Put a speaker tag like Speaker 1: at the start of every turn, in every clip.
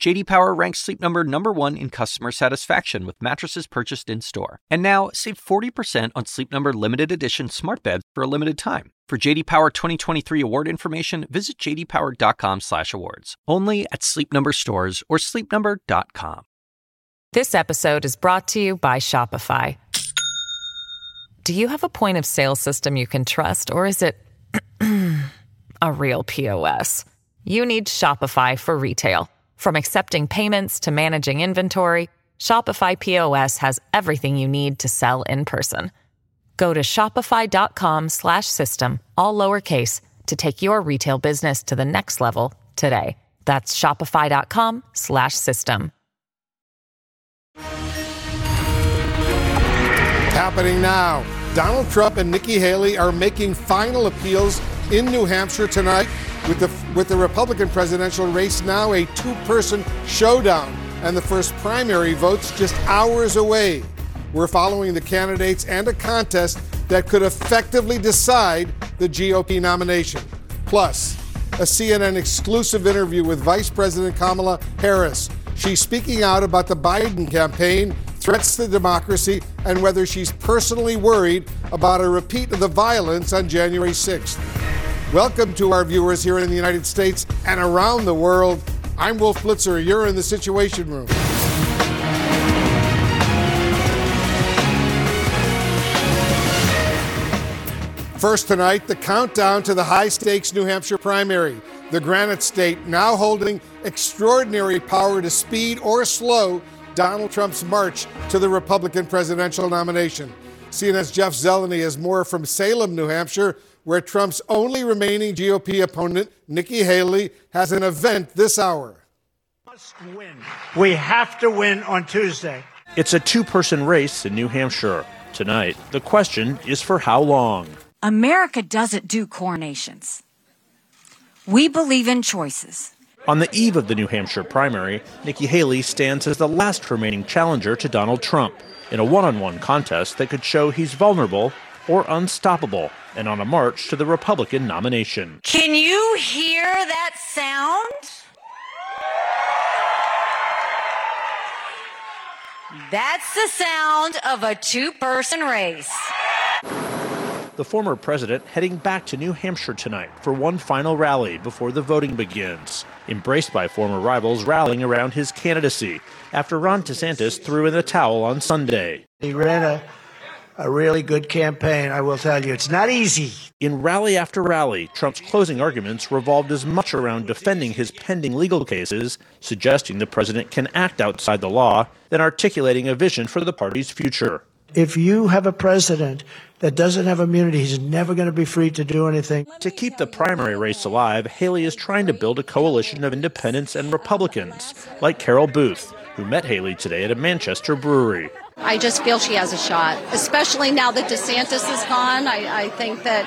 Speaker 1: JD Power ranks Sleep Number number 1 in customer satisfaction with mattresses purchased in-store. And now, save 40% on Sleep Number limited edition smart beds for a limited time. For JD Power 2023 award information, visit jdpower.com/awards. Only at Sleep Number stores or sleepnumber.com.
Speaker 2: This episode is brought to you by Shopify. Do you have a point of sale system you can trust or is it a real POS? You need Shopify for retail. From accepting payments to managing inventory, Shopify POS has everything you need to sell in person. Go to shopify.com/system all lowercase to take your retail business to the next level today. That's shopify.com/system.
Speaker 3: Happening now. Donald Trump and Nikki Haley are making final appeals in New Hampshire tonight with the with the Republican presidential race now a two-person showdown and the first primary votes just hours away. We're following the candidates and a contest that could effectively decide the GOP nomination. Plus, a CNN exclusive interview with Vice President Kamala Harris. She's speaking out about the Biden campaign, threats to democracy, and whether she's personally worried about a repeat of the violence on January 6th. Welcome to our viewers here in the United States and around the world. I'm Wolf Blitzer. You're in the Situation Room. First tonight, the countdown to the high stakes New Hampshire primary. The Granite State now holding extraordinary power to speed or slow Donald Trump's march to the Republican presidential nomination. CNN's Jeff Zeleny has more from Salem, New Hampshire, where Trump's only remaining GOP opponent, Nikki Haley, has an event this hour.
Speaker 4: Must win. We have to win on Tuesday.
Speaker 5: It's a two person race in New Hampshire. Tonight, the question is for how long?
Speaker 6: America doesn't do coronations. We believe in choices.
Speaker 5: On the eve of the New Hampshire primary, Nikki Haley stands as the last remaining challenger to Donald Trump in a one on one contest that could show he's vulnerable or unstoppable and on a march to the Republican nomination.
Speaker 6: Can you hear that sound? That's the sound of a two person race.
Speaker 5: The former president heading back to New Hampshire tonight for one final rally before the voting begins. Embraced by former rivals rallying around his candidacy after Ron DeSantis threw in the towel on Sunday.
Speaker 4: He ran a, a really good campaign, I will tell you. It's not easy.
Speaker 5: In rally after rally, Trump's closing arguments revolved as much around defending his pending legal cases, suggesting the president can act outside the law, than articulating a vision for the party's future.
Speaker 4: If you have a president that doesn't have immunity, he's never going to be free to do anything.
Speaker 5: To keep the primary race alive, Haley is trying to build a coalition of independents and Republicans, like Carol Booth, who met Haley today at a Manchester brewery.
Speaker 7: I just feel she has a shot, especially now that DeSantis is gone. I, I think that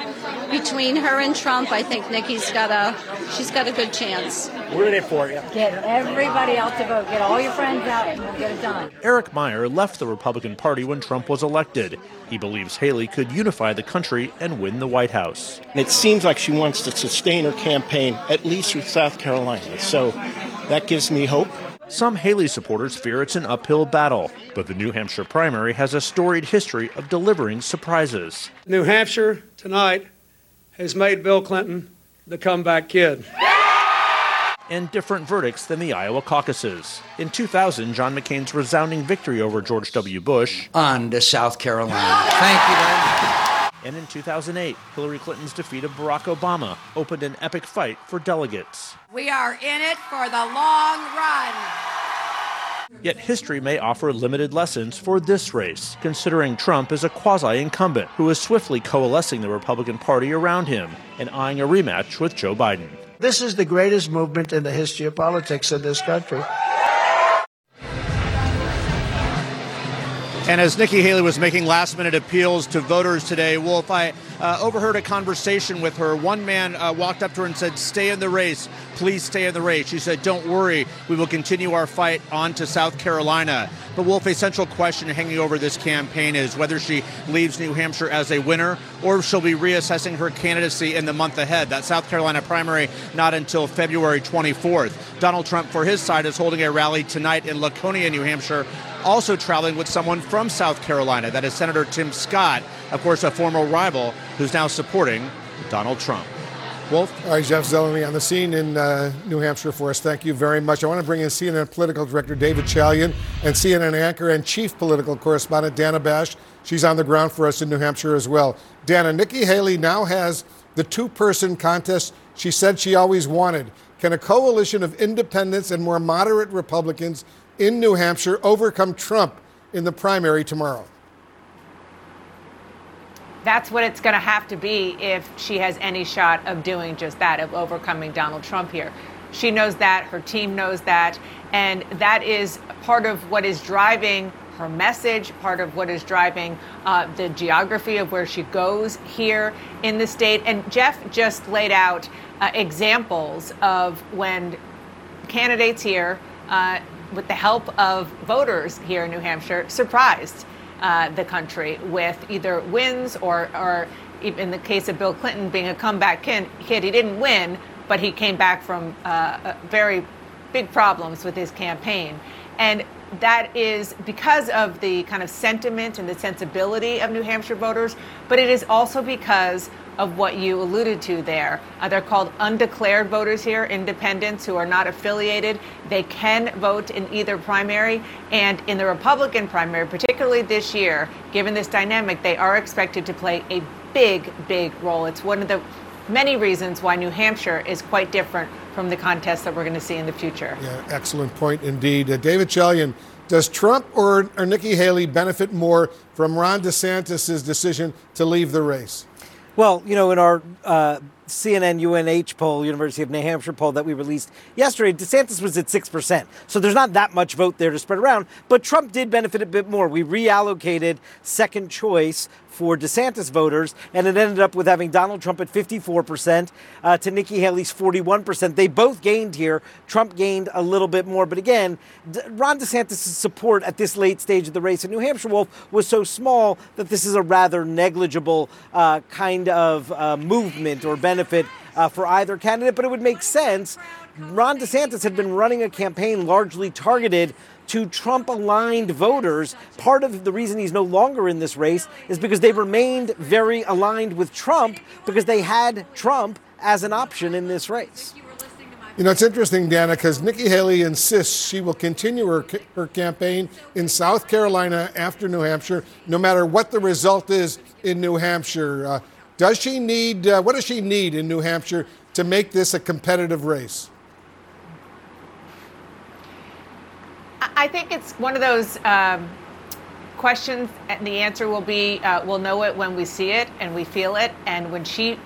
Speaker 7: between her and Trump, I think Nikki's got a she's got a good chance.
Speaker 4: We're in it for you.
Speaker 8: Get everybody out to vote. Get all your friends out, and we'll get it done.
Speaker 5: Eric Meyer left the Republican Party when Trump was elected. He believes Haley could unify the country and win the White House.
Speaker 9: It seems like she wants to sustain her campaign, at least with South Carolina. So that gives me hope.
Speaker 5: Some Haley supporters fear it's an uphill battle, but the New Hampshire primary has a storied history of delivering surprises.
Speaker 10: New Hampshire tonight has made Bill Clinton the comeback kid.
Speaker 5: And different verdicts than the Iowa caucuses. In 2000, John McCain's resounding victory over George W. Bush.
Speaker 11: On to South Carolina. Thank you very much.
Speaker 5: And in 2008, Hillary Clinton's defeat of Barack Obama opened an epic fight for delegates.
Speaker 12: We are in it for the long run.
Speaker 5: Yet history may offer limited lessons for this race, considering Trump is a quasi incumbent who is swiftly coalescing the Republican Party around him and eyeing a rematch with Joe Biden.
Speaker 4: This is the greatest movement in the history of politics in this country.
Speaker 5: And as Nikki Haley was making last minute appeals to voters today, Wolf, I uh, overheard a conversation with her. One man uh, walked up to her and said, Stay in the race. Please stay in the race. She said, Don't worry. We will continue our fight on to South Carolina. But, Wolf, a central question hanging over this campaign is whether she leaves New Hampshire as a winner or if she'll be reassessing her candidacy in the month ahead. That South Carolina primary not until February 24th. Donald Trump, for his side, is holding a rally tonight in Laconia, New Hampshire, also traveling with someone from South Carolina. That is Senator Tim Scott, of course, a former rival who's now supporting Donald Trump. Wolf?
Speaker 3: All right, Jeff Zeleny on the scene in uh, New Hampshire for us. Thank you very much. I want to bring in CNN political director David Chalian and CNN anchor and chief political correspondent Dana Bash. She's on the ground for us in New Hampshire as well. Dana, Nikki Haley now has the two person contest she said she always wanted. Can a coalition of independents and more moderate Republicans in New Hampshire overcome Trump in the primary tomorrow?
Speaker 13: That's what it's going to have to be if she has any shot of doing just that, of overcoming Donald Trump here. She knows that, her team knows that, and that is part of what is driving her message, part of what is driving uh, the geography of where she goes here in the state. And Jeff just laid out uh, examples of when candidates here, uh, with the help of voters here in New Hampshire, surprised uh, the country with either wins or, or in the case of Bill Clinton being a comeback kid, he didn't win, but he came back from uh, very big problems with his campaign. And that is because of the kind of sentiment and the sensibility of New Hampshire voters, but it is also because of what you alluded to there. Uh, they're called undeclared voters here, independents who are not affiliated. They can vote in either primary. And in the Republican primary, particularly this year, given this dynamic, they are expected to play a big, big role. It's one of the many reasons why New Hampshire is quite different from the contest that we're going to see in the future.
Speaker 3: Yeah, excellent point indeed. Uh, David Chalian, does Trump or, or Nikki Haley benefit more from Ron DeSantis' decision to leave the race?
Speaker 14: Well, you know, in our uh, CNN UNH poll, University of New Hampshire poll that we released yesterday, DeSantis was at 6%. So there's not that much vote there to spread around, but Trump did benefit a bit more. We reallocated second choice for DeSantis voters, and it ended up with having Donald Trump at 54% uh, to Nikki Haley's 41%. They both gained here. Trump gained a little bit more, but again, Ron DeSantis' support at this late stage of the race in New Hampshire, Wolf, was so small that this is a rather negligible uh, kind of uh, movement or benefit uh, for either candidate, but it would make sense. Ron DeSantis had been running a campaign largely targeted to Trump aligned voters. Part of the reason he's no longer in this race is because they remained very aligned with Trump because they had Trump as an option in this race.
Speaker 3: You know, it's interesting, Dana, because Nikki Haley insists she will continue her, her campaign in South Carolina after New Hampshire, no matter what the result is in New Hampshire. Uh, does she need, uh, what does she need in New Hampshire to make this a competitive race?
Speaker 13: I think it's one of those um, questions, and the answer will be uh, we'll know it when we see it and we feel it. And when she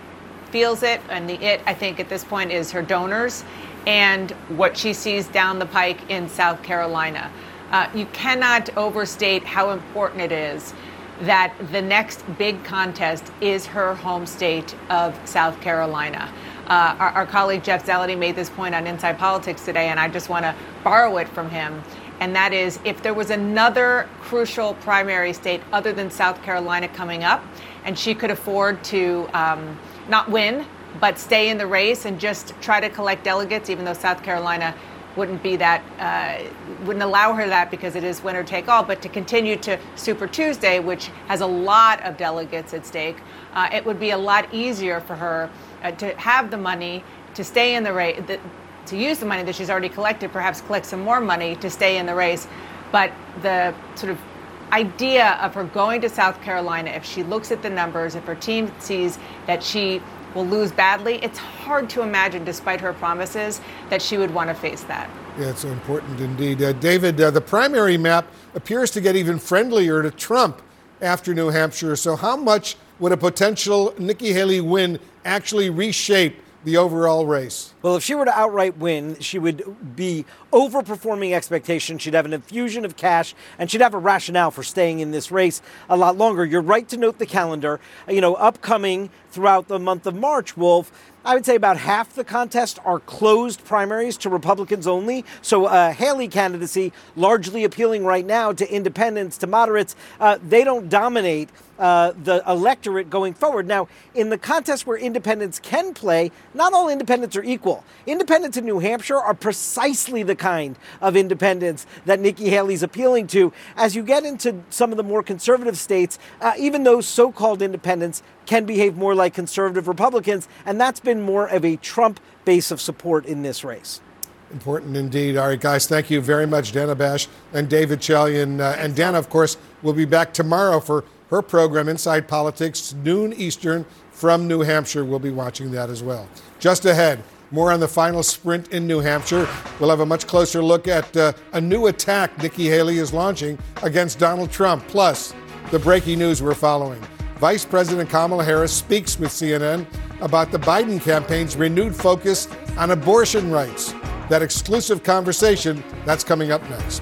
Speaker 13: feels it, and the it, I think at this point, is her donors and what she sees down the pike in South Carolina. Uh, you cannot overstate how important it is that the next big contest is her home state of South Carolina. Uh, our, our, colleague Jeff Zeleny made this point on Inside Politics today, and I just want to borrow it from him and that is if there was another crucial primary state other than South Carolina coming up, and she could afford to um, not win, but stay in the race and just try to collect delegates, even though South Carolina wouldn't be that, uh, wouldn't allow her that because it is winner take all, but to continue to Super Tuesday, which has a lot of delegates at stake, uh, it would be a lot easier for her uh, to have the money to stay in the race to use the money that she's already collected, perhaps collect some more money to stay in the race. But the sort of idea of her going to South Carolina, if she looks at the numbers, if her team sees that she will lose badly, it's hard to imagine, despite her promises, that she would want to face that.
Speaker 3: Yeah, it's important indeed. Uh, David, uh, the primary map appears to get even friendlier to Trump after New Hampshire. So, how much would a potential Nikki Haley win actually reshape the overall race?
Speaker 14: Well, if she were to outright win, she would be overperforming expectations. She'd have an infusion of cash, and she'd have a rationale for staying in this race a lot longer. You're right to note the calendar. You know, upcoming throughout the month of March, Wolf. I would say about half the contest are closed primaries to Republicans only. So, uh, Haley candidacy largely appealing right now to independents, to moderates. Uh, they don't dominate uh, the electorate going forward. Now, in the contest where independents can play, not all independents are equal. Independents in New Hampshire are precisely the kind of independents that Nikki Haley's appealing to. As you get into some of the more conservative states, uh, even those so called independents can behave more like conservative Republicans, and that's been more of a Trump base of support in this race.
Speaker 3: Important indeed. All right, guys, thank you very much, Dana Bash and David Chalian. Uh, and Dana, of course, will be back tomorrow for her program, Inside Politics, noon Eastern from New Hampshire. We'll be watching that as well. Just ahead, more on the final sprint in New Hampshire. We'll have a much closer look at uh, a new attack Nikki Haley is launching against Donald Trump, plus the breaking news we're following. Vice President Kamala Harris speaks with CNN about the Biden campaign's renewed focus on abortion rights. That exclusive conversation, that's coming up next.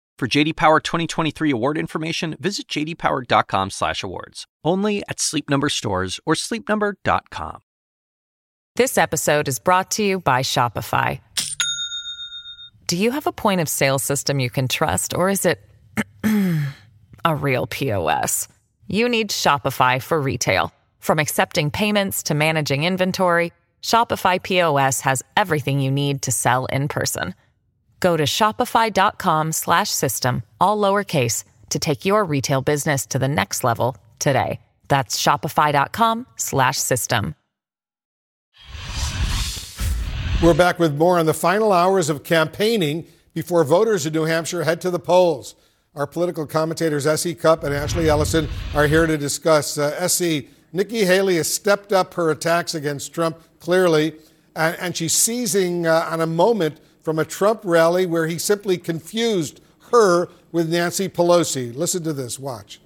Speaker 1: For JD Power 2023 award information, visit jdpower.com/awards. Only at Sleep Number stores or sleepnumber.com.
Speaker 2: This episode is brought to you by Shopify. Do you have a point of sale system you can trust, or is it a real POS? You need Shopify for retail. From accepting payments to managing inventory, Shopify POS has everything you need to sell in person. Go to shopify.com slash system, all lowercase, to take your retail business to the next level today. That's shopify.com slash system.
Speaker 3: We're back with more on the final hours of campaigning before voters in New Hampshire head to the polls. Our political commentators, S.E. Cupp and Ashley Allison, are here to discuss. Uh, S.E., Nikki Haley has stepped up her attacks against Trump clearly, and, and she's seizing uh, on a moment from a Trump rally where he simply confused her with Nancy Pelosi. Listen to this, watch.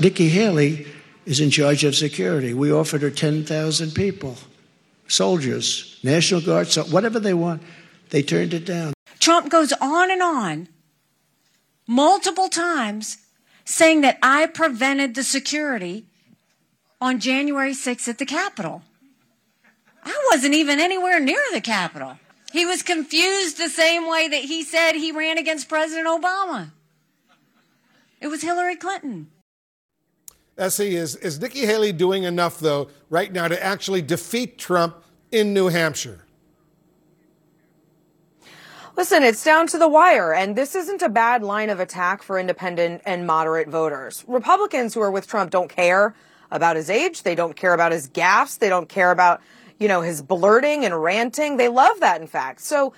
Speaker 4: Nikki Haley is in charge of security. We offered her 10,000 people, soldiers, National Guard, so whatever they want. They turned it down.
Speaker 6: Trump goes on and on multiple times saying that I prevented the security on January 6th at the Capitol. I wasn't even anywhere near the Capitol. He was confused the same way that he said he ran against President Obama. It was Hillary Clinton.
Speaker 3: S.E., is, is Nikki Haley doing enough, though, right now to actually defeat Trump in New Hampshire?
Speaker 15: Listen, it's down to the wire, and this isn't a bad line of attack for independent and moderate voters. Republicans who are with Trump don't care about his age. They don't care about his gaffes. They don't care about, you know, his blurting and ranting. They love that, in fact. So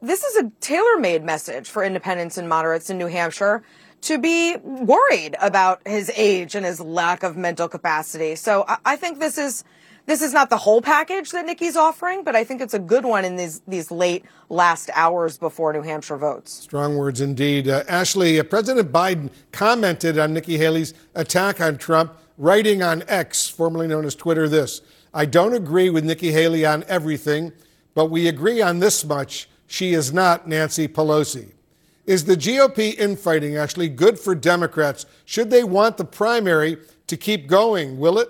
Speaker 15: this is a tailor-made message for independents and moderates in New Hampshire to be worried about his age and his lack of mental capacity. So I, I think this is this is not the whole package that Nikki's offering, but I think it's a good one in these these late last hours before New Hampshire votes.
Speaker 3: Strong words indeed. Uh, Ashley, uh, President Biden commented on Nikki Haley's attack on Trump, writing on X, formerly known as Twitter, this I don't agree with Nikki Haley on everything, but we agree on this much. She is not Nancy Pelosi. Is the GOP infighting actually good for Democrats? Should they want the primary to keep going? Will it?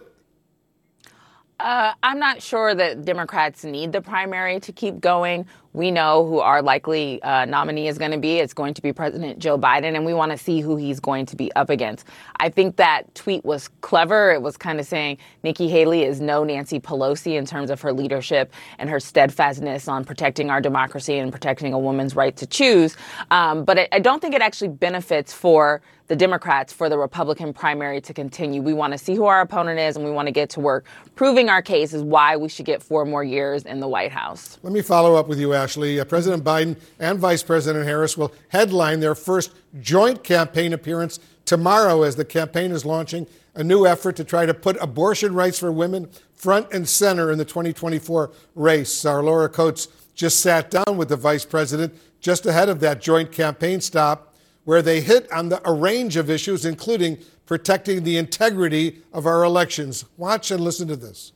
Speaker 16: Uh, I'm not sure that Democrats need the primary to keep going. We know who our likely uh, nominee is going to be. It's going to be President Joe Biden, and we want to see who he's going to be up against. I think that tweet was clever. It was kind of saying Nikki Haley is no Nancy Pelosi in terms of her leadership and her steadfastness on protecting our democracy and protecting a woman's right to choose. Um, but I, I don't think it actually benefits for the Democrats for the Republican primary to continue. We want to see who our opponent is and we want to get to work proving our case is why we should get four more years in the White House.
Speaker 3: Let me follow up with you, Ashley. Uh, President Biden and Vice President Harris will headline their first joint campaign appearance tomorrow as the campaign is launching a new effort to try to put abortion rights for women front and center in the 2024 race. Our Laura Coates just sat down with the vice president just ahead of that joint campaign stop where they hit on the, a range of issues, including protecting the integrity of our elections. Watch and listen to this.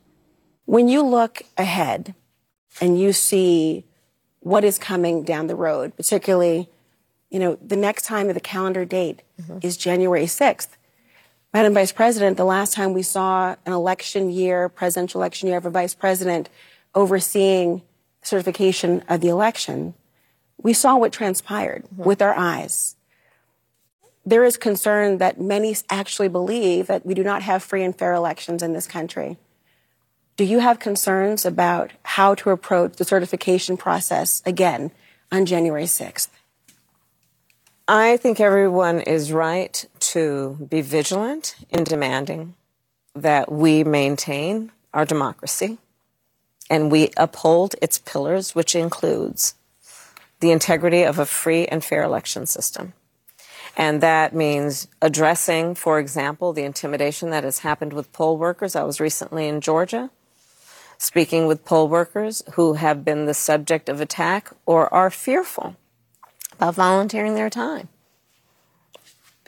Speaker 17: When you look ahead and you see what is coming down the road, particularly, you know, the next time of the calendar date mm-hmm. is January 6th. Madam Vice President, the last time we saw an election year, presidential election year of a vice president overseeing certification of the election, we saw what transpired mm-hmm. with our eyes there is concern that many actually believe that we do not have free and fair elections in this country. Do you have concerns about how to approach the certification process again on January 6th?
Speaker 18: I think everyone is right to be vigilant in demanding that we maintain our democracy and we uphold its pillars, which includes the integrity of a free and fair election system and that means addressing, for example, the intimidation that has happened with poll workers. I was recently in Georgia speaking with poll workers who have been the subject of attack or are fearful about volunteering their time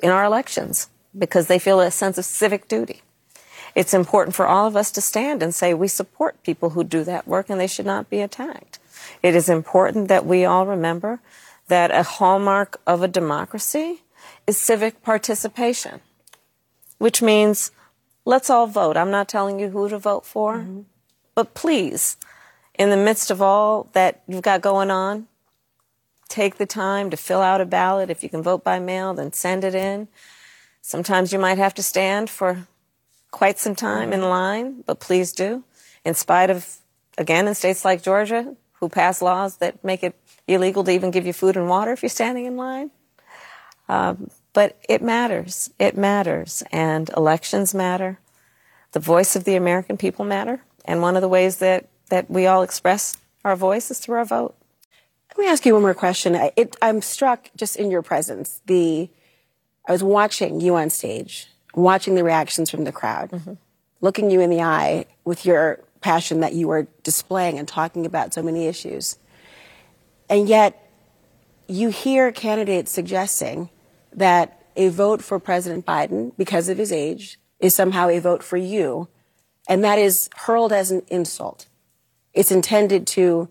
Speaker 18: in our elections because they feel a sense of civic duty. It's important for all of us to stand and say we support people who do that work and they should not be attacked. It is important that we all remember that a hallmark of a democracy is civic participation, which means let's all vote. I'm not telling you who to vote for, mm-hmm. But please, in the midst of all that you've got going on, take the time to fill out a ballot. If you can vote by mail, then send it in. Sometimes you might have to stand for quite some time in line, but please do. In spite of, again, in states like Georgia, who pass laws that make it illegal to even give you food and water if you're standing in line. Um, but it matters. It matters. And elections matter. The voice of the American people matter. And one of the ways that, that we all express our voice is through our vote.
Speaker 17: Let me ask you one more question. It, I'm struck just in your presence. The I was watching you on stage, watching the reactions from the crowd, mm-hmm. looking you in the eye with your passion that you were displaying and talking about so many issues. And yet, you hear candidates suggesting that a vote for President Biden because of his age is somehow a vote for you, and that is hurled as an insult. It's intended to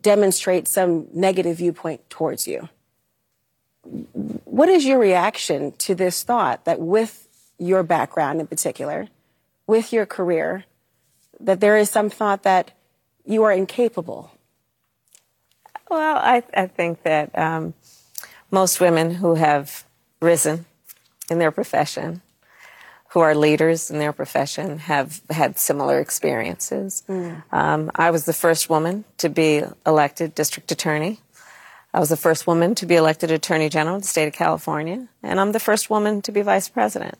Speaker 17: demonstrate some negative viewpoint towards you. What is your reaction to this thought that with your background in particular, with your career, that there is some thought that you are incapable?
Speaker 18: Well, I, I think that um, most women who have risen in their profession, who are leaders in their profession, have had similar experiences. Mm. Um, I was the first woman to be elected district attorney. I was the first woman to be elected attorney general of the state of California, and I'm the first woman to be vice president.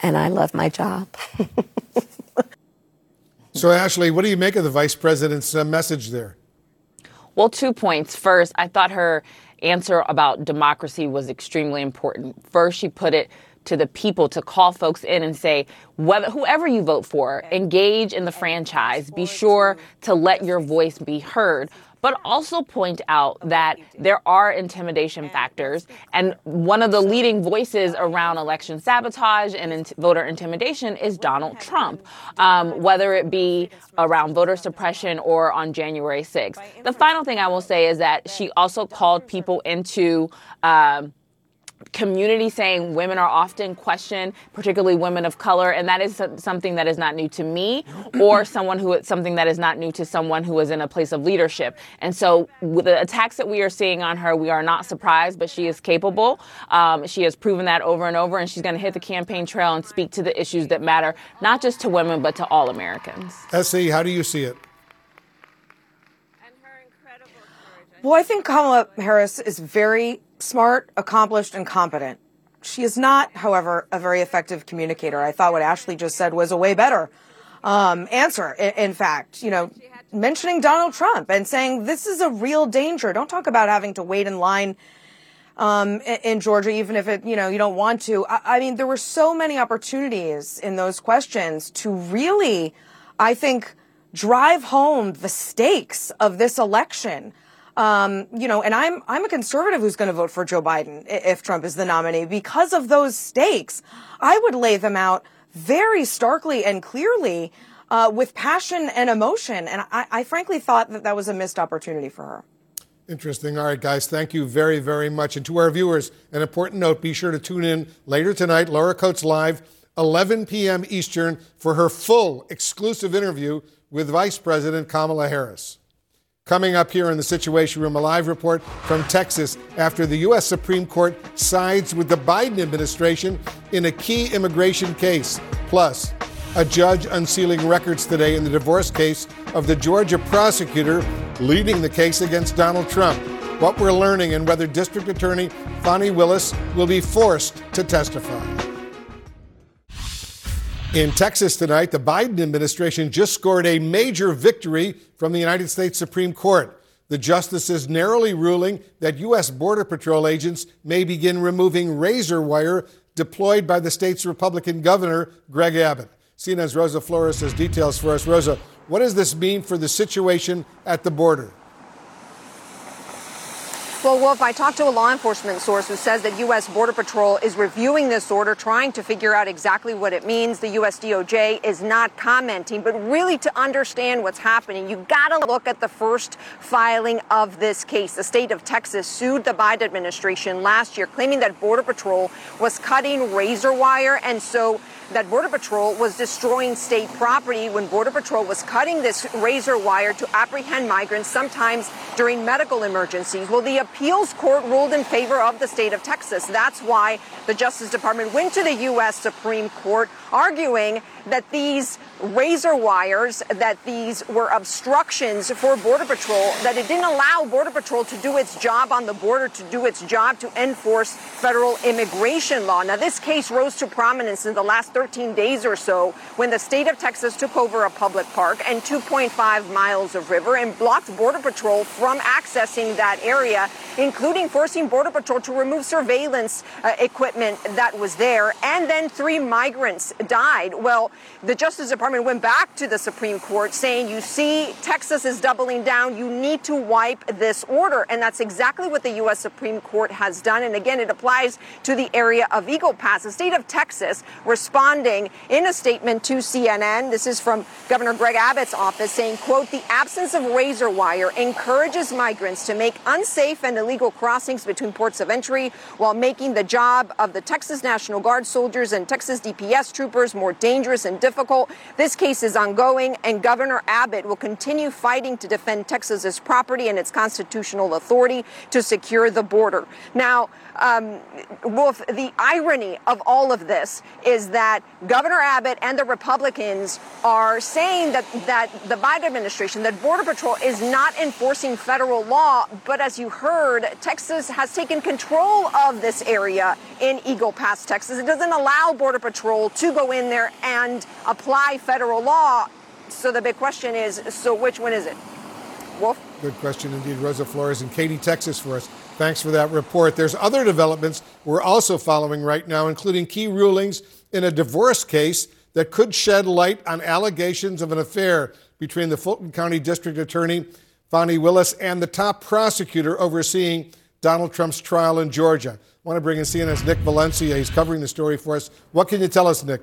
Speaker 18: And I love my job.
Speaker 3: so, Ashley, what do you make of the vice president's uh, message there?
Speaker 16: Well, two points. First, I thought her answer about democracy was extremely important. First, she put it to the people to call folks in and say whether whoever you vote for engage in the franchise. be sure to let your voice be heard but also point out that there are intimidation factors. And one of the leading voices around election sabotage and in- voter intimidation is Donald Trump, um, whether it be around voter suppression or on January 6th. The final thing I will say is that she also called people into. Um, community saying women are often questioned, particularly women of color, and that is something that is not new to me or someone who something that is not new to someone who is in a place of leadership. And so, with the attacks that we are seeing on her, we are not surprised, but she is capable. Um, she has proven that over and over, and she's going to hit the campaign trail and speak to the issues that matter, not just to women, but to all Americans.
Speaker 3: S.E., how do you see it?
Speaker 15: Well, I think Kamala Harris is very smart, accomplished, and competent. She is not, however, a very effective communicator. I thought what Ashley just said was a way better um, answer. In, in fact, you know, mentioning Donald Trump and saying this is a real danger. Don't talk about having to wait in line um, in Georgia, even if it, you know, you don't want to. I, I, mean, there were so many opportunities in those questions to really, I think, drive home the stakes of this election. Um, you know, and I'm I'm a conservative who's going to vote for Joe Biden if Trump is the nominee because of those stakes. I would lay them out very starkly and clearly uh, with passion and emotion, and I, I frankly thought that that was a missed opportunity for her.
Speaker 3: Interesting. All right, guys, thank you very, very much. And to our viewers, an important note be sure to tune in later tonight, Laura Coates Live, 11 p.m. Eastern, for her full exclusive interview with Vice President Kamala Harris. Coming up here in the Situation Room, a live report from Texas after the U.S. Supreme Court sides with the Biden administration in a key immigration case. Plus, a judge unsealing records today in the divorce case of the Georgia prosecutor leading the case against Donald Trump. What we're learning and whether District Attorney Fani Willis will be forced to testify. In Texas tonight, the Biden administration just scored a major victory from the United States Supreme Court. The justices narrowly ruling that U.S. Border Patrol agents may begin removing razor wire deployed by the state's Republican governor, Greg Abbott. CNN's Rosa Flores has details for us. Rosa, what does this mean for the situation at the border?
Speaker 15: Well, Wolf, I talked to a law enforcement source who says that U.S. Border Patrol is reviewing this order, trying to figure out exactly what it means. The U.S. DOJ is not commenting, but really to understand what's happening, you've got to look at the first filing of this case. The state of Texas sued the Biden administration last year, claiming that Border Patrol was cutting razor wire, and so that Border Patrol was destroying state property when Border Patrol was cutting this razor wire to apprehend migrants, sometimes during medical emergencies. Well, the appeals court ruled in favor of the state of Texas. That's why the Justice Department went to the U.S. Supreme Court arguing that these razor wires, that these were obstructions for Border Patrol, that it didn't allow Border Patrol to do its job on the border, to do its job to enforce federal immigration law. Now, this case rose to prominence in the last 13 days or so when the state of Texas took over a public park and 2.5 miles of river and blocked Border Patrol from accessing that area, including forcing Border Patrol to remove surveillance uh, equipment that was there. And then three migrants died. Well, the Justice Department went back to the Supreme Court saying, you see, Texas is doubling down. You need to wipe this order. And that's exactly what the U.S. Supreme Court has done. And again, it applies to the area of Eagle Pass. The state of Texas responding in a statement to CNN. This is from Governor Greg Abbott's office saying, quote, the absence of razor wire encourages migrants to make unsafe and illegal crossings between ports of entry while making the job of the Texas National Guard soldiers and Texas DPS troopers more dangerous and difficult. This case is ongoing, and Governor Abbott will continue fighting to defend Texas's property and its constitutional authority to secure the border. Now, um, Wolf, the irony of all of this is that Governor Abbott and the Republicans are saying that, that the Biden administration, that Border Patrol is not enforcing federal law. But as you heard, Texas has taken control of this area in Eagle Pass, Texas. It doesn't allow Border Patrol to go in there and apply federal law. So the big question is so which one is it? Wolf?
Speaker 3: Good question indeed. Rosa Flores in Katy, Texas for us. Thanks for that report. There's other developments we're also following right now, including key rulings in a divorce case that could shed light on allegations of an affair between the Fulton County District Attorney, Fani Willis, and the top prosecutor overseeing Donald Trump's trial in Georgia. I want to bring in CNN's Nick Valencia. He's covering the story for us. What can you tell us, Nick?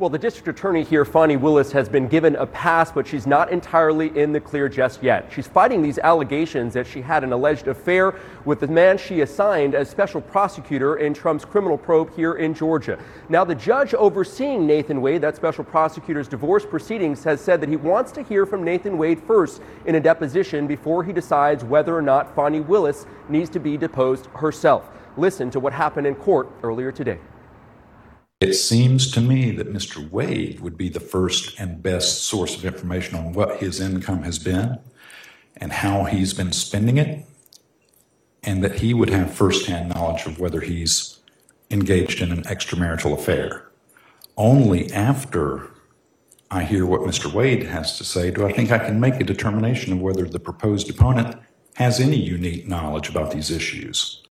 Speaker 19: Well, the district attorney here, Fani Willis, has been given a pass, but she's not entirely in the clear just yet. She's fighting these allegations that she had an alleged affair with the man she assigned as special prosecutor in Trump's criminal probe here in Georgia. Now, the judge overseeing Nathan Wade, that special prosecutor's divorce proceedings, has said that he wants to hear from Nathan Wade first in a deposition before he decides whether or not Fani Willis needs to be deposed herself. Listen to what happened in court earlier today.
Speaker 20: It seems to me that Mr. Wade would be the first and best source of information on what his income has been and how he's been spending it, and that he would have firsthand knowledge of whether he's engaged in an extramarital affair. Only after I hear what Mr. Wade has to say do I think I can make a determination of whether the proposed opponent has any unique knowledge about these issues.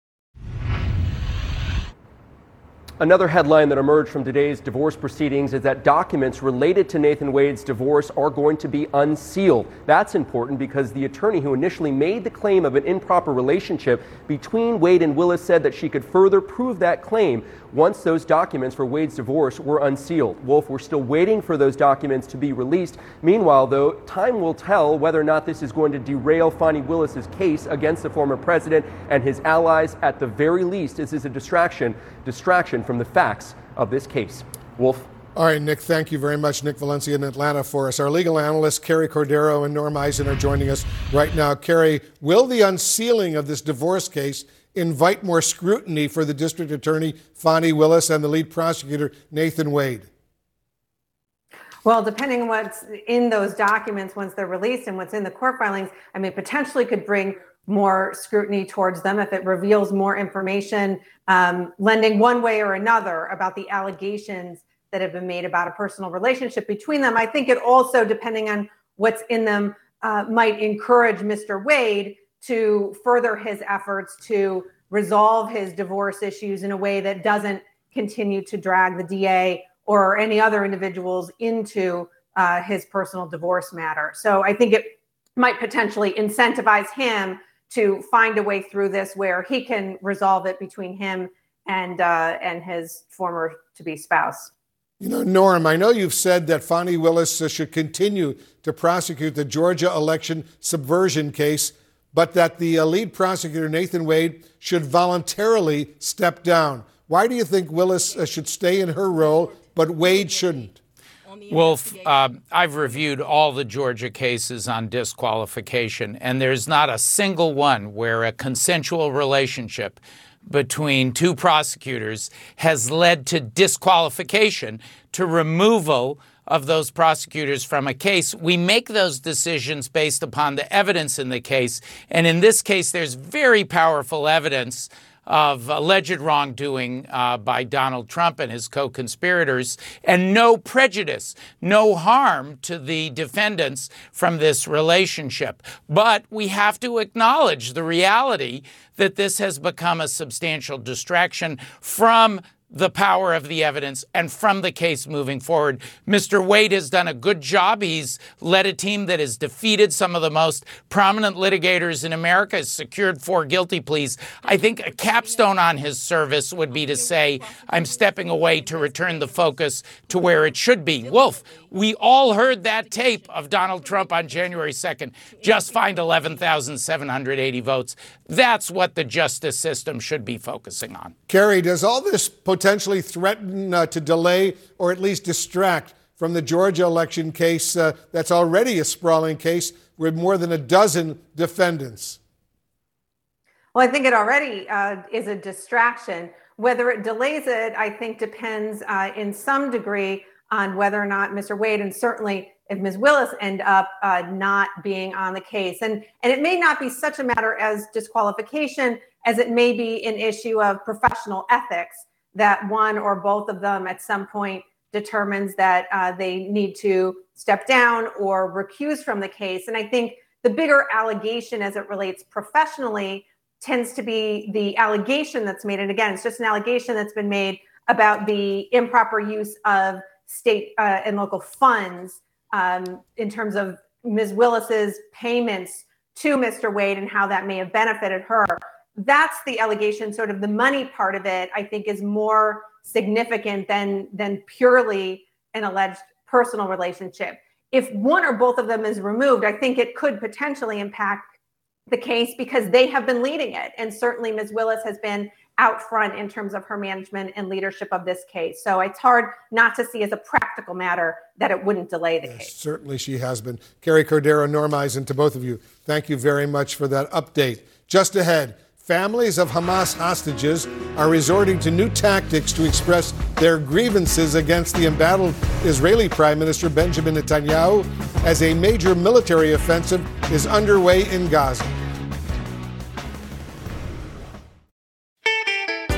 Speaker 19: Another headline that emerged from today's divorce proceedings is that documents related to Nathan Wade's divorce are going to be unsealed. That's important because the attorney who initially made the claim of an improper relationship between Wade and Willis said that she could further prove that claim once those documents for Wade's divorce were unsealed. Wolf, we're still waiting for those documents to be released. Meanwhile, though, time will tell whether or not this is going to derail Fani Willis's case against the former president and his allies. At the very least, this is a distraction, distraction from the facts of this case. Wolf.
Speaker 3: All right, Nick, thank you very much. Nick Valencia in Atlanta for us. Our legal analysts, Carrie Cordero and Norm Eisen, are joining us right now. Carrie, will the unsealing of this divorce case invite more scrutiny for the district attorney, Fani Willis, and the lead prosecutor, Nathan Wade?
Speaker 13: Well, depending on what's in those documents once they're released and what's in the court filings, I mean, potentially could bring more scrutiny towards them if it reveals more information, um, lending one way or another about the allegations that have been made about a personal relationship between them. I think it also, depending on what's in them, uh, might encourage Mr. Wade to further his efforts to resolve his divorce issues in a way that doesn't continue to drag the DA or any other individuals into uh, his personal divorce matter. So I think it might potentially incentivize him to find a way through this where he can resolve it between him and uh, and his former to be spouse.
Speaker 3: You know, Norm, I know you've said that Fani Willis uh, should continue to prosecute the Georgia election subversion case, but that the uh, lead prosecutor, Nathan Wade, should voluntarily step down. Why do you think Willis uh, should stay in her role, but Wade shouldn't?
Speaker 21: Wolf, uh, I've reviewed all the Georgia cases on disqualification, and there's not a single one where a consensual relationship between two prosecutors has led to disqualification, to removal of those prosecutors from a case. We make those decisions based upon the evidence in the case. And in this case, there's very powerful evidence of alleged wrongdoing uh, by Donald Trump and his co conspirators, and no prejudice, no harm to the defendants from this relationship. But we have to acknowledge the reality that this has become a substantial distraction from the power of the evidence and from the case moving forward. Mr. Wade has done a good job. He's led a team that has defeated some of the most prominent litigators in America, has secured four guilty pleas. I think a capstone on his service would be to say, I'm stepping away to return the focus to where it should be. Wolf, we all heard that tape of Donald Trump on January 2nd, just find 11,780 votes. That's what the justice system should be focusing on.
Speaker 3: Carrie, does all this potentially threaten uh, to delay or at least distract from the Georgia election case uh, that's already a sprawling case with more than a dozen defendants?
Speaker 13: Well, I think it already uh, is a distraction. Whether it delays it, I think, depends uh, in some degree on whether or not Mr. Wade and certainly if Ms. Willis end up uh, not being on the case. And, and it may not be such a matter as disqualification as it may be an issue of professional ethics that one or both of them at some point determines that uh, they need to step down or recuse from the case. And I think the bigger allegation as it relates professionally tends to be the allegation that's made. And again, it's just an allegation that's been made about the improper use of state uh, and local funds um, in terms of Ms. Willis's payments to Mr. Wade and how that may have benefited her. That's the allegation. Sort of the money part of it, I think, is more significant than than purely
Speaker 22: an alleged personal relationship. If one or both of them is removed, I think it could potentially impact the case because they have been leading it. And certainly Ms. Willis has been out front in terms of her management and leadership of this case. So it's hard not to see as a practical matter that it wouldn't delay the yes, case.
Speaker 3: Certainly she has been. Carrie Cordero, Norm Eisen, to both of you, thank you very much for that update. Just ahead, families of Hamas hostages are resorting to new tactics to express their grievances against the embattled Israeli Prime Minister Benjamin Netanyahu as a major military offensive is underway in Gaza.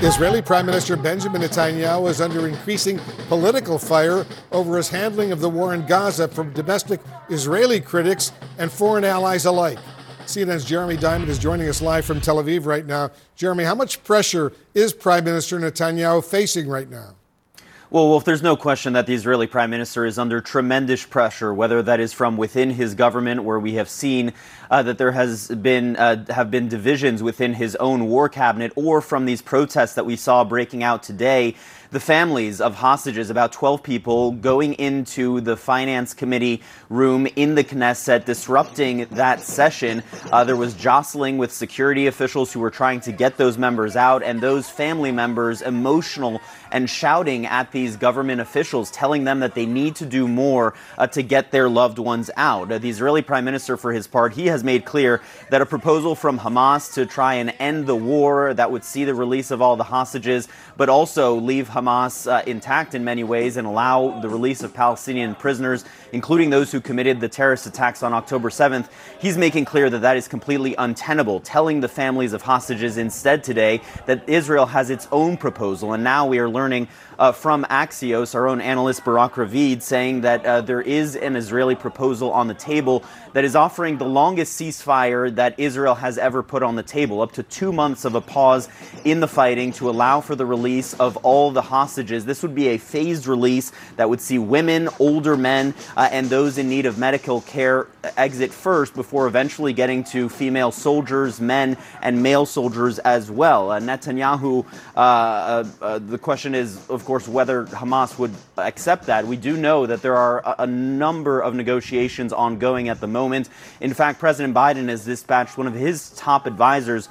Speaker 3: Israeli Prime Minister Benjamin Netanyahu is under increasing political fire over his handling of the war in Gaza from domestic Israeli critics and foreign allies alike. CNN's Jeremy Diamond is joining us live from Tel Aviv right now. Jeremy, how much pressure is Prime Minister Netanyahu facing right now?
Speaker 23: Well, Wolf, there's no question that the Israeli prime minister is under tremendous pressure, whether that is from within his government, where we have seen uh, that there has been uh, have been divisions within his own war cabinet, or from these protests that we saw breaking out today the families of hostages, about 12 people, going into the finance committee room in the Knesset, disrupting that session. Uh, there was jostling with security officials who were trying to get those members out, and those family members emotional and shouting at these government officials, telling them that they need to do more uh, to get their loved ones out. Uh, the Israeli prime minister, for his part, he has made clear that a proposal from Hamas to try and end the war that would see the release of all the hostages, but also leave Hamas uh, intact in many ways and allow the release of Palestinian prisoners, including those who committed the terrorist attacks on October 7th. He's making clear that that is completely untenable, telling the families of hostages instead today that Israel has its own proposal. And now we are learning uh, from Axios, our own analyst Barak Ravid, saying that uh, there is an Israeli proposal on the table that is offering the longest ceasefire that Israel has ever put on the table, up to two months of a pause in the fighting to allow for the release of all the hostages. This would be a phased release that would see women, older men, uh, and those in need of medical care exit first before eventually getting to female soldiers, men, and male soldiers as well. Uh, Netanyahu, uh, uh, the question is, of course, whether Hamas would accept that. We do know that there are a, a number of negotiations ongoing at the moment. In fact, President Biden has dispatched one of his top advisors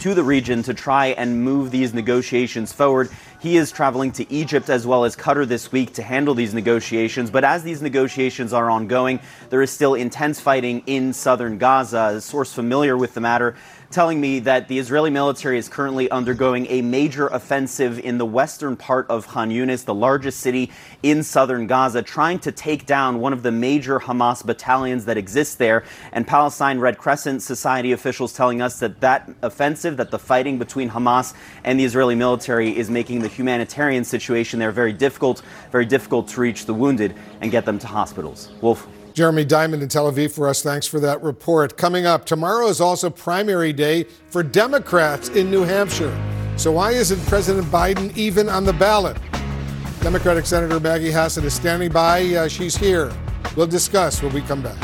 Speaker 23: to the region to try and move these negotiations forward. He is traveling to Egypt as well as Qatar this week to handle these negotiations. But as these negotiations are ongoing, there is still intense fighting in southern Gaza. A source familiar with the matter telling me that the Israeli military is currently undergoing a major offensive in the western part of Khan Yunis, the largest city in southern Gaza, trying to take down one of the major Hamas battalions that exist there. And Palestine Red Crescent Society officials telling us that that offensive, that the fighting between Hamas and the Israeli military is making the humanitarian situation there very difficult, very difficult to reach the wounded and get them to hospitals. Wolf.
Speaker 3: Jeremy Diamond in Tel Aviv for us. Thanks for that report. Coming up, tomorrow is also primary day for Democrats in New Hampshire. So, why isn't President Biden even on the ballot? Democratic Senator Maggie Hassan is standing by. Uh, she's here. We'll discuss when we come back.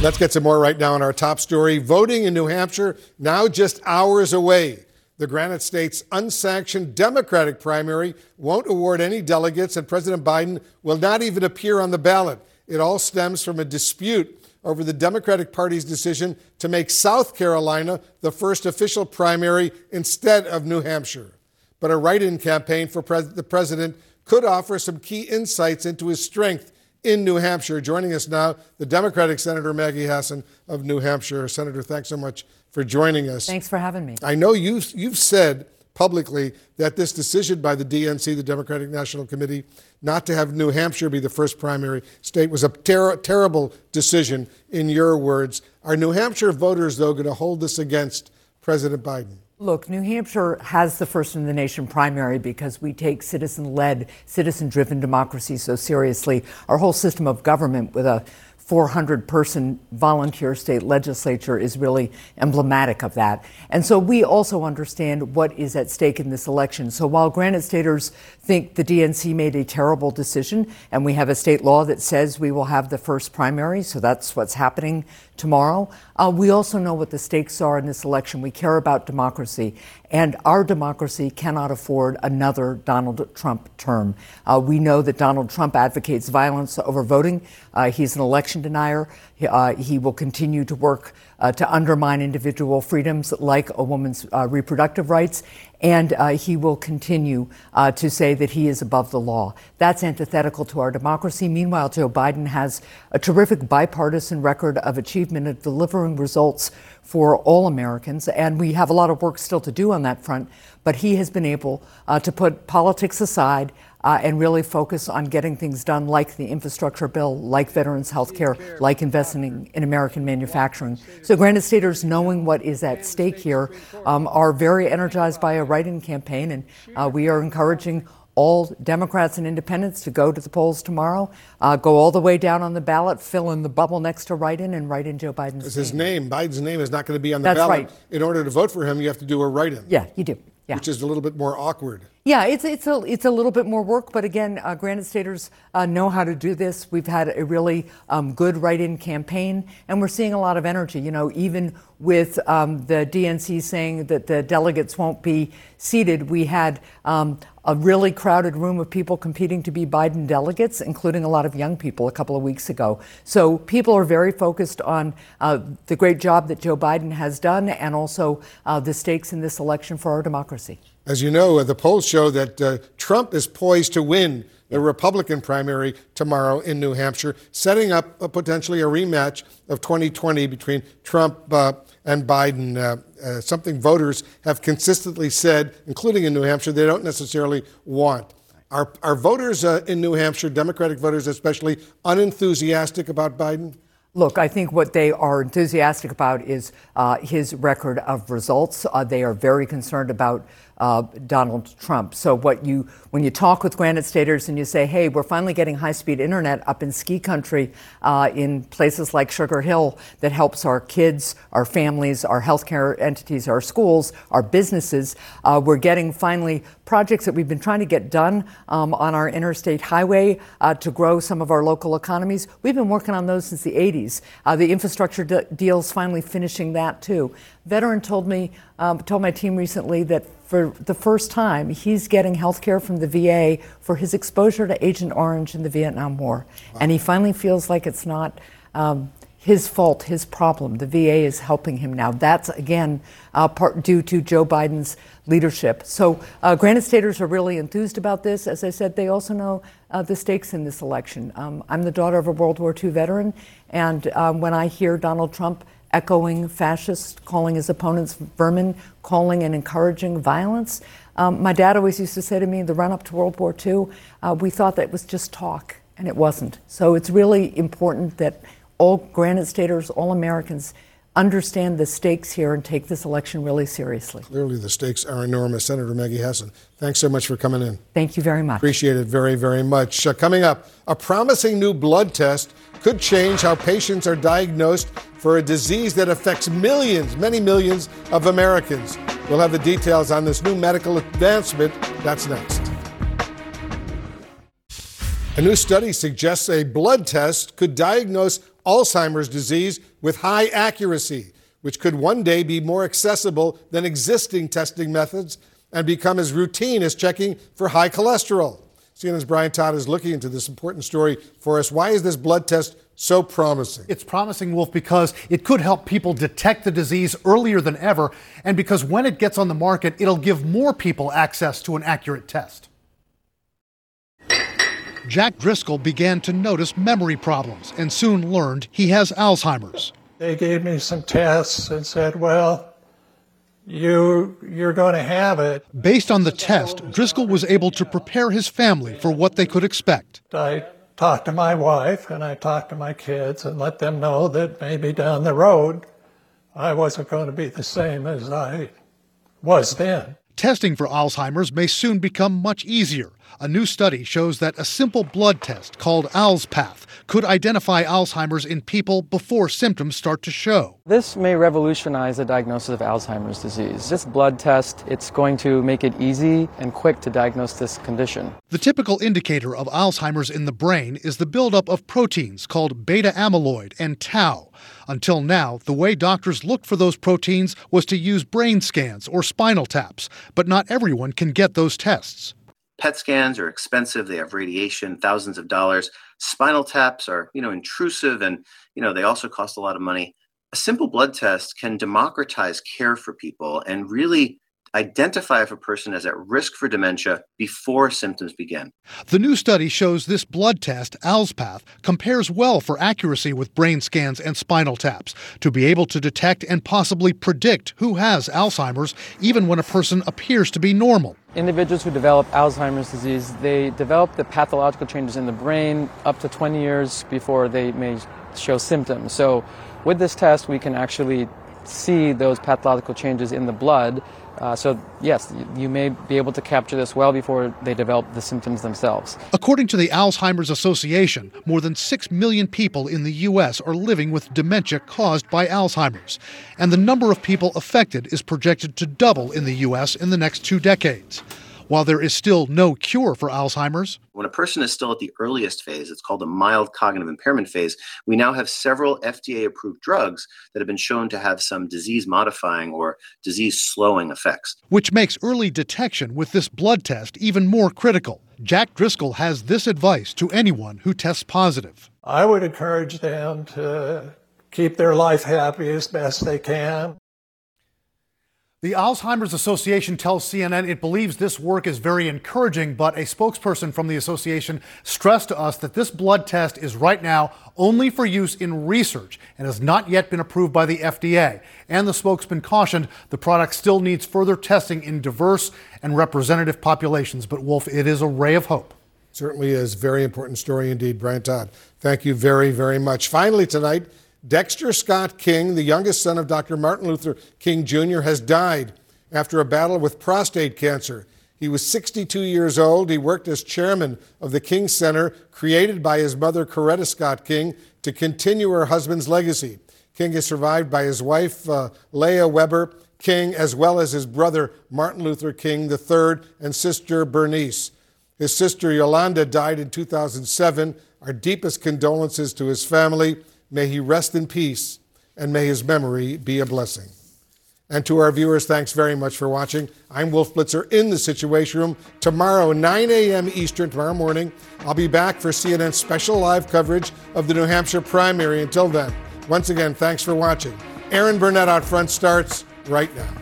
Speaker 3: Let's get some more right now on our top story. Voting in New Hampshire now just hours away. The Granite State's unsanctioned Democratic primary won't award any delegates, and President Biden will not even appear on the ballot. It all stems from a dispute over the Democratic Party's decision to make South Carolina the first official primary instead of New Hampshire. But a write in campaign for the president could offer some key insights into his strength in New Hampshire. Joining us now, the Democratic Senator Maggie Hassan of New Hampshire. Senator, thanks so much for joining us.
Speaker 24: Thanks for having me.
Speaker 3: I know you've, you've said publicly that this decision by the DNC, the Democratic National Committee, not to have New Hampshire be the first primary state was a ter- terrible decision, in your words. Are New Hampshire voters, though, going to hold this against President Biden?
Speaker 25: Look, New Hampshire has the first in the nation primary because we take citizen led, citizen driven democracy so seriously. Our whole system of government with a 400 person volunteer state legislature is really emblematic of that. And so we also understand what is at stake in this election. So while Granite Staters think the DNC made a terrible decision, and we have a state law that says we will have the first primary, so that's what's happening tomorrow. Uh, we also know what the stakes are in this election. We care about democracy, and our democracy cannot afford another Donald Trump term. Uh, we know that Donald Trump advocates violence over voting. Uh, he's an election denier. Uh, he will continue to work uh, to undermine individual freedoms like a woman's uh, reproductive rights, and uh, he will continue uh, to say that he is above the law. That's antithetical to our democracy. Meanwhile, Joe Biden has a terrific bipartisan record of achievement of delivering results for all Americans, and we have a lot of work still to do on that front. But he has been able uh, to put politics aside uh, and really focus on getting things done like the infrastructure bill, like veterans health care, like investing in American manufacturing. So Granite Staters, knowing what is at stake here, um, are very energized by a write-in campaign, and uh, we are encouraging all Democrats and independents to go to the polls tomorrow, uh, go all the way down on the ballot, fill in the bubble next to write-in, and write in Joe Biden's
Speaker 3: His name, Biden's name, is not going to be on the
Speaker 25: That's
Speaker 3: ballot.
Speaker 25: right.
Speaker 3: In order to vote for him, you have to do a write-in.
Speaker 25: Yeah, you do. Yeah.
Speaker 3: Which is a little bit more awkward.
Speaker 25: Yeah, it's it's a it's a little bit more work, but again, uh, Granite Staters uh, know how to do this. We've had a really um, good write-in campaign, and we're seeing a lot of energy. You know, even with um, the DNC saying that the delegates won't be seated, we had um, a really crowded room of people competing to be Biden delegates, including a lot of young people a couple of weeks ago. So people are very focused on uh, the great job that Joe Biden has done, and also uh, the stakes in this election for our democracy.
Speaker 3: As you know, uh, the polls show that uh, Trump is poised to win the Republican primary tomorrow in New Hampshire, setting up uh, potentially a rematch of 2020 between Trump uh, and Biden. Uh, uh, something voters have consistently said, including in New Hampshire, they don't necessarily want. Are, are voters in New Hampshire, Democratic voters especially, unenthusiastic about Biden?
Speaker 25: Look, I think what they are enthusiastic about is uh, his record of results. Uh, they are very concerned about uh, Donald Trump. So, what you when you talk with Granite Staters and you say, "Hey, we're finally getting high-speed internet up in ski country uh, in places like Sugar Hill that helps our kids, our families, our healthcare entities, our schools, our businesses. Uh, we're getting finally projects that we've been trying to get done um, on our interstate highway uh, to grow some of our local economies. We've been working on those since the 80s. Uh, the infrastructure de- deal's finally finishing that too. Veteran told me, um, told my team recently that for the first time, he's getting health care from the VA for his exposure to Agent Orange in the Vietnam War. Wow. And he finally feels like it's not um, his fault, his problem. The VA is helping him now. That's, again, uh, part due to Joe Biden's leadership. So, uh, Granite Staters are really enthused about this. As I said, they also know uh, the stakes in this election. Um, I'm the daughter of a World War II veteran, and um, when I hear Donald Trump echoing fascist, calling his opponents vermin, calling and encouraging violence. Um, my dad always used to say to me, the run up to World War II, uh, we thought that was just talk, and it wasn't. So it's really important that all Granite Staters, all Americans, understand the stakes here and take this election really seriously.
Speaker 3: Clearly, the stakes are enormous. Senator Maggie Hassan, thanks so much for coming in.
Speaker 25: Thank you very much.
Speaker 3: Appreciate it very, very much. Uh, coming up, a promising new blood test could change how patients are diagnosed for a disease that affects millions, many millions of Americans. We'll have the details on this new medical advancement. That's next. A new study suggests a blood test could diagnose Alzheimer's disease with high accuracy, which could one day be more accessible than existing testing methods and become as routine as checking for high cholesterol. CNN's Brian Todd is looking into this important story for us. Why is this blood test so promising?
Speaker 26: It's promising, Wolf, because it could help people detect the disease earlier than ever, and because when it gets on the market, it'll give more people access to an accurate test. Jack Driscoll began to notice memory problems and soon learned he has Alzheimer's.
Speaker 24: They gave me some tests and said, well, you you're going to have it.
Speaker 26: Based on the test, Driscoll was able to prepare his family for what they could expect.
Speaker 24: I talked to my wife and I talked to my kids and let them know that maybe down the road I wasn't going to be the same as I was then.
Speaker 26: Testing for Alzheimer's may soon become much easier. A new study shows that a simple blood test called ALZpath could identify Alzheimer's in people before symptoms start to show.
Speaker 27: This may revolutionize the diagnosis of Alzheimer's disease. This blood test, it's going to make it easy and quick to diagnose this condition.
Speaker 26: The typical indicator of Alzheimer's in the brain is the buildup of proteins called beta amyloid and tau. Until now, the way doctors looked for those proteins was to use brain scans or spinal taps, but not everyone can get those tests.
Speaker 28: PET scans are expensive, they have radiation, thousands of dollars. Spinal taps are, you know, intrusive and, you know, they also cost a lot of money. A simple blood test can democratize care for people and really identify if a person is at risk for dementia before symptoms begin.
Speaker 26: The new study shows this blood test, ALZpath, compares well for accuracy with brain scans and spinal taps to be able to detect and possibly predict who has Alzheimer's even when a person appears to be normal.
Speaker 27: Individuals who develop Alzheimer's disease, they develop the pathological changes in the brain up to 20 years before they may show symptoms. So with this test, we can actually see those pathological changes in the blood uh, so, yes, you may be able to capture this well before they develop the symptoms themselves.
Speaker 26: According to the Alzheimer's Association, more than 6 million people in the U.S. are living with dementia caused by Alzheimer's, and the number of people affected is projected to double in the U.S. in the next two decades. While there is still no cure for Alzheimer's,
Speaker 28: when a person is still at the earliest phase, it's called a mild cognitive impairment phase, we now have several FDA approved drugs that have been shown to have some disease modifying or disease slowing effects.
Speaker 26: Which makes early detection with this blood test even more critical. Jack Driscoll has this advice to anyone who tests positive.
Speaker 24: I would encourage them to keep their life happy as best they can.
Speaker 26: The Alzheimer's Association tells CNN it believes this work is very encouraging, but a spokesperson from the association stressed to us that this blood test is right now only for use in research and has not yet been approved by the FDA. And the spokesman cautioned the product still needs further testing in diverse and representative populations. But, Wolf, it is a ray of hope.
Speaker 3: Certainly is. Very important story indeed, Brian Todd. Thank you very, very much. Finally, tonight, Dexter Scott King, the youngest son of Dr. Martin Luther King Jr., has died after a battle with prostate cancer. He was 62 years old. He worked as chairman of the King Center, created by his mother, Coretta Scott King, to continue her husband's legacy. King is survived by his wife, uh, Leah Weber King, as well as his brother, Martin Luther King III, and sister, Bernice. His sister, Yolanda, died in 2007. Our deepest condolences to his family. May he rest in peace, and may his memory be a blessing. And to our viewers, thanks very much for watching. I'm Wolf Blitzer in the Situation Room. Tomorrow, 9 a.m. Eastern, tomorrow morning, I'll be back for CNN's special live coverage of the New Hampshire primary. Until then, once again, thanks for watching. Erin Burnett out front starts right now.